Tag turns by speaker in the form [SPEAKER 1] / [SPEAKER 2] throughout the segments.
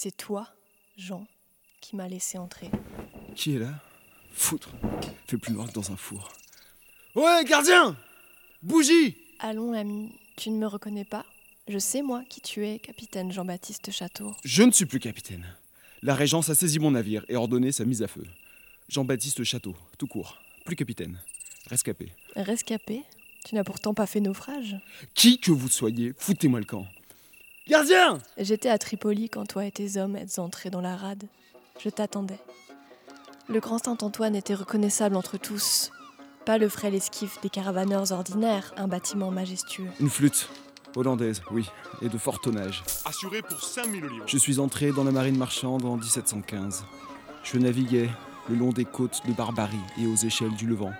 [SPEAKER 1] C'est toi, Jean, qui m'as laissé entrer.
[SPEAKER 2] Qui est là? Foutre. Fait plus noir que dans un four. Ouais, gardien Bougie
[SPEAKER 1] Allons, ami, tu ne me reconnais pas? Je sais, moi, qui tu es, capitaine Jean-Baptiste Château.
[SPEAKER 2] Je ne suis plus capitaine. La Régence a saisi mon navire et ordonné sa mise à feu. Jean-Baptiste Château, tout court. Plus capitaine. Rescapé.
[SPEAKER 1] Rescapé? Tu n'as pourtant pas fait naufrage
[SPEAKER 2] Qui que vous soyez, foutez-moi le camp. Gardien
[SPEAKER 1] J'étais à Tripoli quand toi et tes hommes êtes entrés dans la rade. Je t'attendais. Le grand Saint-Antoine était reconnaissable entre tous. Pas le frêle esquif des caravaneurs ordinaires, un bâtiment majestueux.
[SPEAKER 2] Une flûte. Hollandaise, oui, et de fort tonnage.
[SPEAKER 3] Assuré pour 5000 livres.
[SPEAKER 2] Je suis entré dans la marine marchande en 1715. Je naviguais le long des côtes de Barbarie et aux échelles du Levant,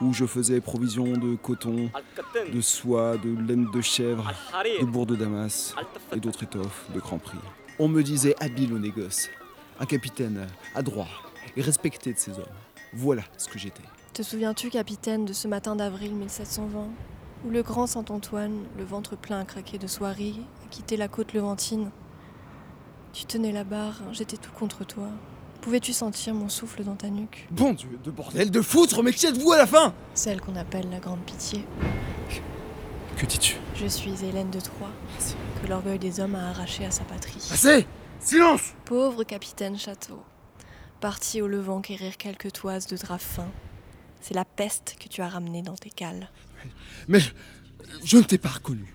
[SPEAKER 2] où je faisais provision de coton, de soie, de laine de chèvre, de bourre de Damas et d'autres étoffes de grand prix. On me disait habile au négoce, un capitaine adroit et respecté de ses hommes. Voilà ce que j'étais.
[SPEAKER 1] Te souviens-tu, capitaine, de ce matin d'avril 1720, où le grand Saint-Antoine, le ventre plein à craquer de soirée, a quitté la côte levantine? Tu tenais la barre, j'étais tout contre toi. Pouvais-tu sentir mon souffle dans ta nuque
[SPEAKER 2] Bon Dieu, de bordel, de foutre, mais qui êtes-vous à la fin?
[SPEAKER 1] Celle qu'on appelle la Grande Pitié.
[SPEAKER 2] Que dis-tu?
[SPEAKER 1] Je suis Hélène de Troyes, que l'orgueil des hommes a arrachée à sa patrie.
[SPEAKER 2] Assez Silence
[SPEAKER 1] Pauvre capitaine Château, parti au Levant quérir quelques toises de drap fin. C'est la peste que tu as ramenée dans tes cales.
[SPEAKER 2] Mais je ne t'ai pas reconnu.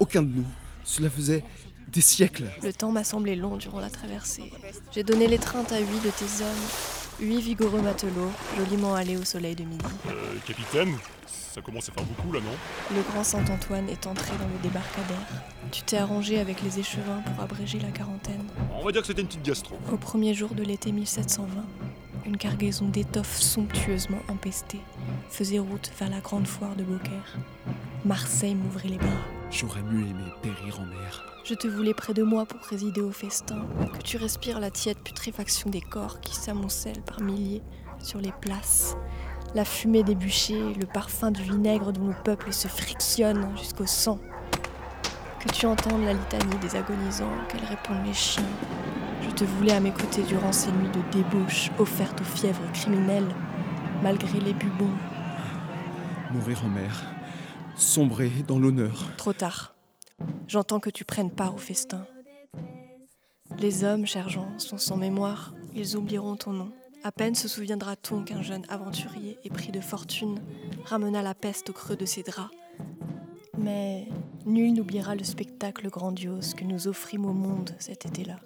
[SPEAKER 2] Aucun de nous. Cela faisait des siècles.
[SPEAKER 1] Le temps m'a semblé long durant la traversée. J'ai donné l'étreinte à huit de tes hommes, huit vigoureux matelots, joliment allés au soleil de midi.
[SPEAKER 3] Euh, capitaine, ça commence à faire beaucoup là, non?
[SPEAKER 1] Le grand Saint-Antoine est entré dans le débarcadère. Tu t'es arrangé avec les échevins pour abréger la quarantaine.
[SPEAKER 3] On va dire que c'était une petite gastro.
[SPEAKER 1] Au premier jour de l'été 1720, une cargaison d'étoffes somptueusement empestées faisait route vers la grande foire de Beaucaire. Marseille m'ouvrait les bras.
[SPEAKER 2] J'aurais mieux aimé périr en mer.
[SPEAKER 1] Je te voulais près de moi pour présider au festin, que tu respires la tiède putréfaction des corps qui s'amoncellent par milliers sur les places, la fumée des bûchers, le parfum du vinaigre dont le peuple se frictionne jusqu'au sang. Que tu entendes la litanie des agonisants, qu'elles répondent les chiens. Je te voulais à mes côtés durant ces nuits de débauche offertes aux fièvres criminelles, malgré les bubons.
[SPEAKER 2] Mourir en mer. Sombrer dans l'honneur.
[SPEAKER 1] Trop tard. J'entends que tu prennes part au festin. Les hommes, cher Jean, sont sans mémoire. Ils oublieront ton nom. À peine se souviendra-t-on qu'un jeune aventurier épris de fortune ramena la peste au creux de ses draps. Mais nul n'oubliera le spectacle grandiose que nous offrîmes au monde cet été-là.